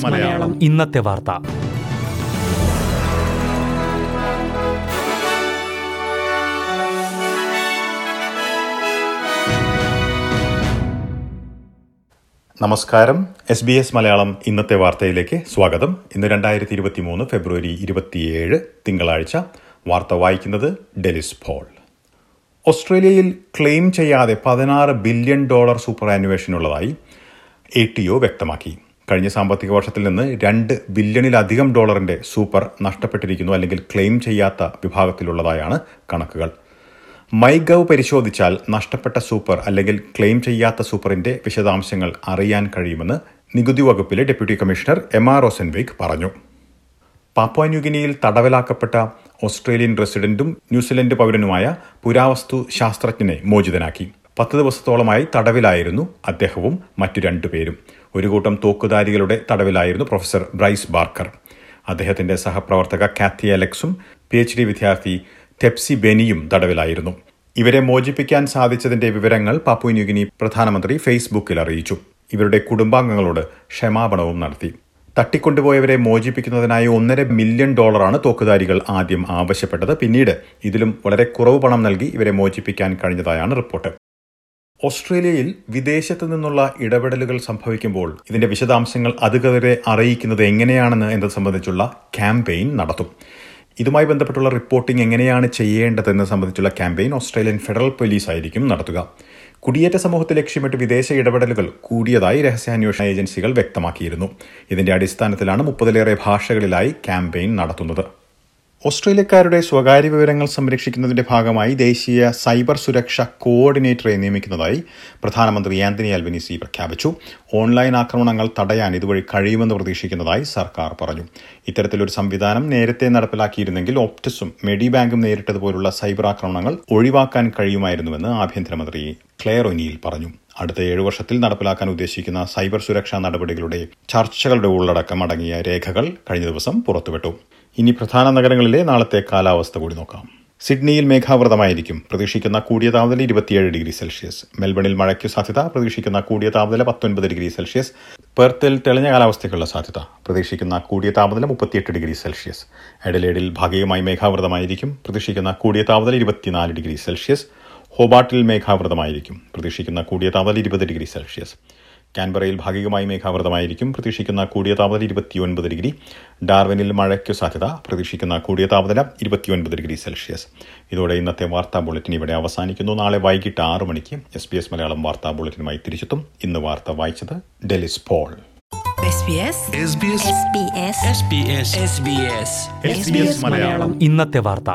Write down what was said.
മലയാളം. ഇന്നത്തെ വാർത്ത. നമസ്കാരം. എസ് ബി എസ് മലയാളം ഇന്നത്തെ വാർത്തയിലേക്ക് സ്വാഗതം. ഇന്ന് രണ്ടായിരത്തി ഇരുപത്തി മൂന്ന് ഫെബ്രുവരി ഇരുപത്തിയേഴ് തിങ്കളാഴ്ച. വാർത്ത വായിക്കുന്നത് ഡെലിസ് പോൾ. ഓസ്ട്രേലിയയിൽ ക്ലെയിം ചെയ്യാതെ പതിനാറ് ബില്യൺ ഡോളർ സൂപ്പർ ആനുവേഷൻ ഉള്ളതായി എ ടി ഒ വ്യക്തമാക്കി. കഴിഞ്ഞ സാമ്പത്തിക വർഷത്തിൽ നിന്ന് രണ്ട് ബില്യണിലധികം ഡോളറിന്റെ സൂപ്പർ നഷ്ടപ്പെട്ടിരിക്കുന്നു അല്ലെങ്കിൽ ക്ലെയിം ചെയ്യാത്ത വിഭാഗത്തിലുള്ളതായാണ് കണക്കുകൾ. മൈഗവ് പരിശോധിച്ചാൽ നഷ്ടപ്പെട്ട സൂപ്പർ അല്ലെങ്കിൽ ക്ലെയിം ചെയ്യാത്ത സൂപ്പറിന്റെ വിശദാംശങ്ങൾ അറിയാൻ കഴിയുമെന്ന് നികുതി വകുപ്പിലെ ഡെപ്യൂട്ടി കമ്മീഷണർ എം ആർ ഒസൻവേഗ് പറഞ്ഞു. പാപ്പുവ ന്യൂഗിനിയിൽ തടവിലാക്കപ്പെട്ട ഓസ്ട്രേലിയൻ റെസിഡന്റും ന്യൂസിലൻഡ് പൗരനുമായ പുരാവസ്തു ശാസ്ത്രജ്ഞനെ മോചിതനാക്കി. പത്ത് ദിവസത്തോളമായി തടവിലായിരുന്നു അദ്ദേഹവും മറ്റു രണ്ടുപേരും ഒരു കൂട്ടം തോക്കുധാരികളുടെ തടവിലായിരുന്നു പ്രൊഫസർ ബ്രൈസ് ബാർക്കർ. അദ്ദേഹത്തിന്റെ സഹപ്രവർത്തക കാത്തി അലക്സും പി എച്ച് ഡി വിദ്യാർത്ഥി തെപ്സി ബെനിയും തടവിലായിരുന്നു. ഇവരെ മോചിപ്പിക്കാൻ സാധിച്ചതിന്റെ വിവരങ്ങൾ പാപ്പുവ ന്യൂഗിനി പ്രധാനമന്ത്രി ഫേസ്ബുക്കിൽ അറിയിച്ചു. ഇവരുടെ കുടുംബാംഗങ്ങളോട് ക്ഷമാപണവും നടത്തി. തട്ടിക്കൊണ്ടുപോയവരെ മോചിപ്പിക്കുന്നതിനായി ഒന്നര മില്യൺ ഡോളറാണ് തോക്കുധാരികൾ ആദ്യം ആവശ്യപ്പെട്ടത്. പിന്നീട് ഇതിലും വളരെ കുറവ് പണം നൽകി ഇവരെ മോചിപ്പിക്കാൻ കഴിഞ്ഞതായാണ് റിപ്പോർട്ട്. ഓസ്ട്രേലിയയിൽ വിദേശത്തു നിന്നുള്ള ഇടപെടലുകൾ സംഭവിക്കുമ്പോൾ ഇതിന്റെ വിശദാംശങ്ങൾ അധികൃതരെ അറിയിക്കുന്നത് എങ്ങനെയാണെന്ന് എന്നത് സംബന്ധിച്ചുള്ള ക്യാമ്പയിൻ നടത്തും. ഇതുമായി ബന്ധപ്പെട്ടുള്ള റിപ്പോർട്ടിംഗ് എങ്ങനെയാണ് ചെയ്യേണ്ടതെന്ന് സംബന്ധിച്ചുള്ള ക്യാമ്പയിൻ ഓസ്ട്രേലിയൻ ഫെഡറൽ പോലീസ് ആയിരിക്കും നടത്തുക. കുടിയേറ്റ സമൂഹത്തെ ലക്ഷ്യമിട്ട് വിദേശ ഇടപെടലുകൾ കൂടിയതായി രഹസ്യാന്വേഷണ ഏജൻസികൾ വ്യക്തമാക്കിയിരുന്നു. ഇതിന്റെ അടിസ്ഥാനത്തിലാണ് മുപ്പതിലേറെ ഭാഷകളിലായി ക്യാമ്പയിൻ നടത്തുന്നത്. ഓസ്ട്രേലിയക്കാരുടെ സ്വകാര്യ വിവരങ്ങൾ സംരക്ഷിക്കുന്നതിന്റെ ഭാഗമായി ദേശീയ സൈബർ സുരക്ഷ കോർഡിനേറ്ററെ നിയമിക്കുന്നതായി പ്രധാനമന്ത്രി ആന്റണി അൽബനീസി പ്രഖ്യാപിച്ചു. ഓൺലൈൻ ആക്രമണങ്ങൾ തടയാൻ ഇതുവഴി കഴിയുമെന്ന് പ്രതീക്ഷിക്കുന്നതായി സർക്കാർ പറഞ്ഞു. ഇത്തരത്തിലൊരു സംവിധാനം നേരത്തെ നടപ്പിലാക്കിയിരുന്നെങ്കിൽ ഓപ്റ്റസും മെഡിബാങ്കും നേരിട്ടതുപോലുള്ള സൈബർ ആക്രമണങ്ങൾ ഒഴിവാക്കാൻ കഴിയുമായിരുന്നുവെന്ന് ആഭ്യന്തരമന്ത്രി ക്ലെയർ ഒനിയിൽ പറഞ്ഞു. അടുത്ത ഏഴു വർഷത്തിൽ നടപ്പിലാക്കാൻ ഉദ്ദേശിക്കുന്ന സൈബർ സുരക്ഷാ നടപടികളുടെ ചർച്ചകളുടെ ഉള്ളടക്കം അടങ്ങിയ രേഖകൾ കഴിഞ്ഞ ദിവസം പുറത്തുവിട്ടു. ഇനി പ്രധാന നഗരങ്ങളിലെ നാളത്തെ കാലാവസ്ഥ കൂടി നോക്കാം. സിഡ്നിയിൽ മേഘാവൃതമായിരിക്കും. പ്രതീക്ഷിക്കുന്ന കൂടിയ താപനില ഇരുപത്തിയേഴ് ഡിഗ്രി സെൽഷ്യസ്. മെൽബണിൽ മഴയ്ക്ക് സാധ്യത. പ്രതീക്ഷിക്കുന്ന കൂടിയ താപനില പത്തൊൻപത് ഡിഗ്രി സെൽഷ്യസ്. പെർത്തിൽ തെളിഞ്ഞ കാലാവസ്ഥയ്ക്കുള്ള സാധ്യത. പ്രതീക്ഷിക്കുന്ന കൂടിയ താപനില മുപ്പത്തിയെട്ട് ഡിഗ്രി സെൽഷ്യസ്. എഡലേഡിൽ ഭാഗികമായി മേഘാവൃതമായിരിക്കും. പ്രതീക്ഷിക്കുന്ന കൂടിയ താപനില ഇരുപത്തിനാല് ഡിഗ്രി സെൽഷ്യസ്. ഹോബാട്ടിൽ മേഘാവൃതമായിരിക്കും. പ്രതീക്ഷിക്കുന്ന കൂടിയ താപനില ഇരുപത് ഡിഗ്രി സെൽഷ്യസ്. കാൻബറയിൽ ഭാഗികമായി മേഘാവൃതമായിരിക്കും. പ്രതീക്ഷിക്കുന്ന കൂടിയ താപനില ഇരുപത്തിയൊൻപത് ഡിഗ്രി. ഡാർവിനിൽ മഴയ്ക്കു സാധ്യത. പ്രതീക്ഷിക്കുന്ന കൂടിയ താപനില ഇരുപത്തിയൊൻപത് ഡിഗ്രി സെൽഷ്യസ്. ഇതോടെ ഇന്നത്തെ വാർത്താ ബുള്ളറ്റിൻ ഇവിടെ അവസാനിക്കുന്നു. നാളെ വൈകിട്ട് ആറ് മണിക്ക് എസ് ബി എസ് മലയാളം വാർത്താ ബുള്ളറ്റിനുമായി തിരിച്ചെത്തും. ഇന്ന് വാർത്ത വായിച്ചത് ഡെലിസ് പോൾ. ഇന്നത്തെ വാർത്ത.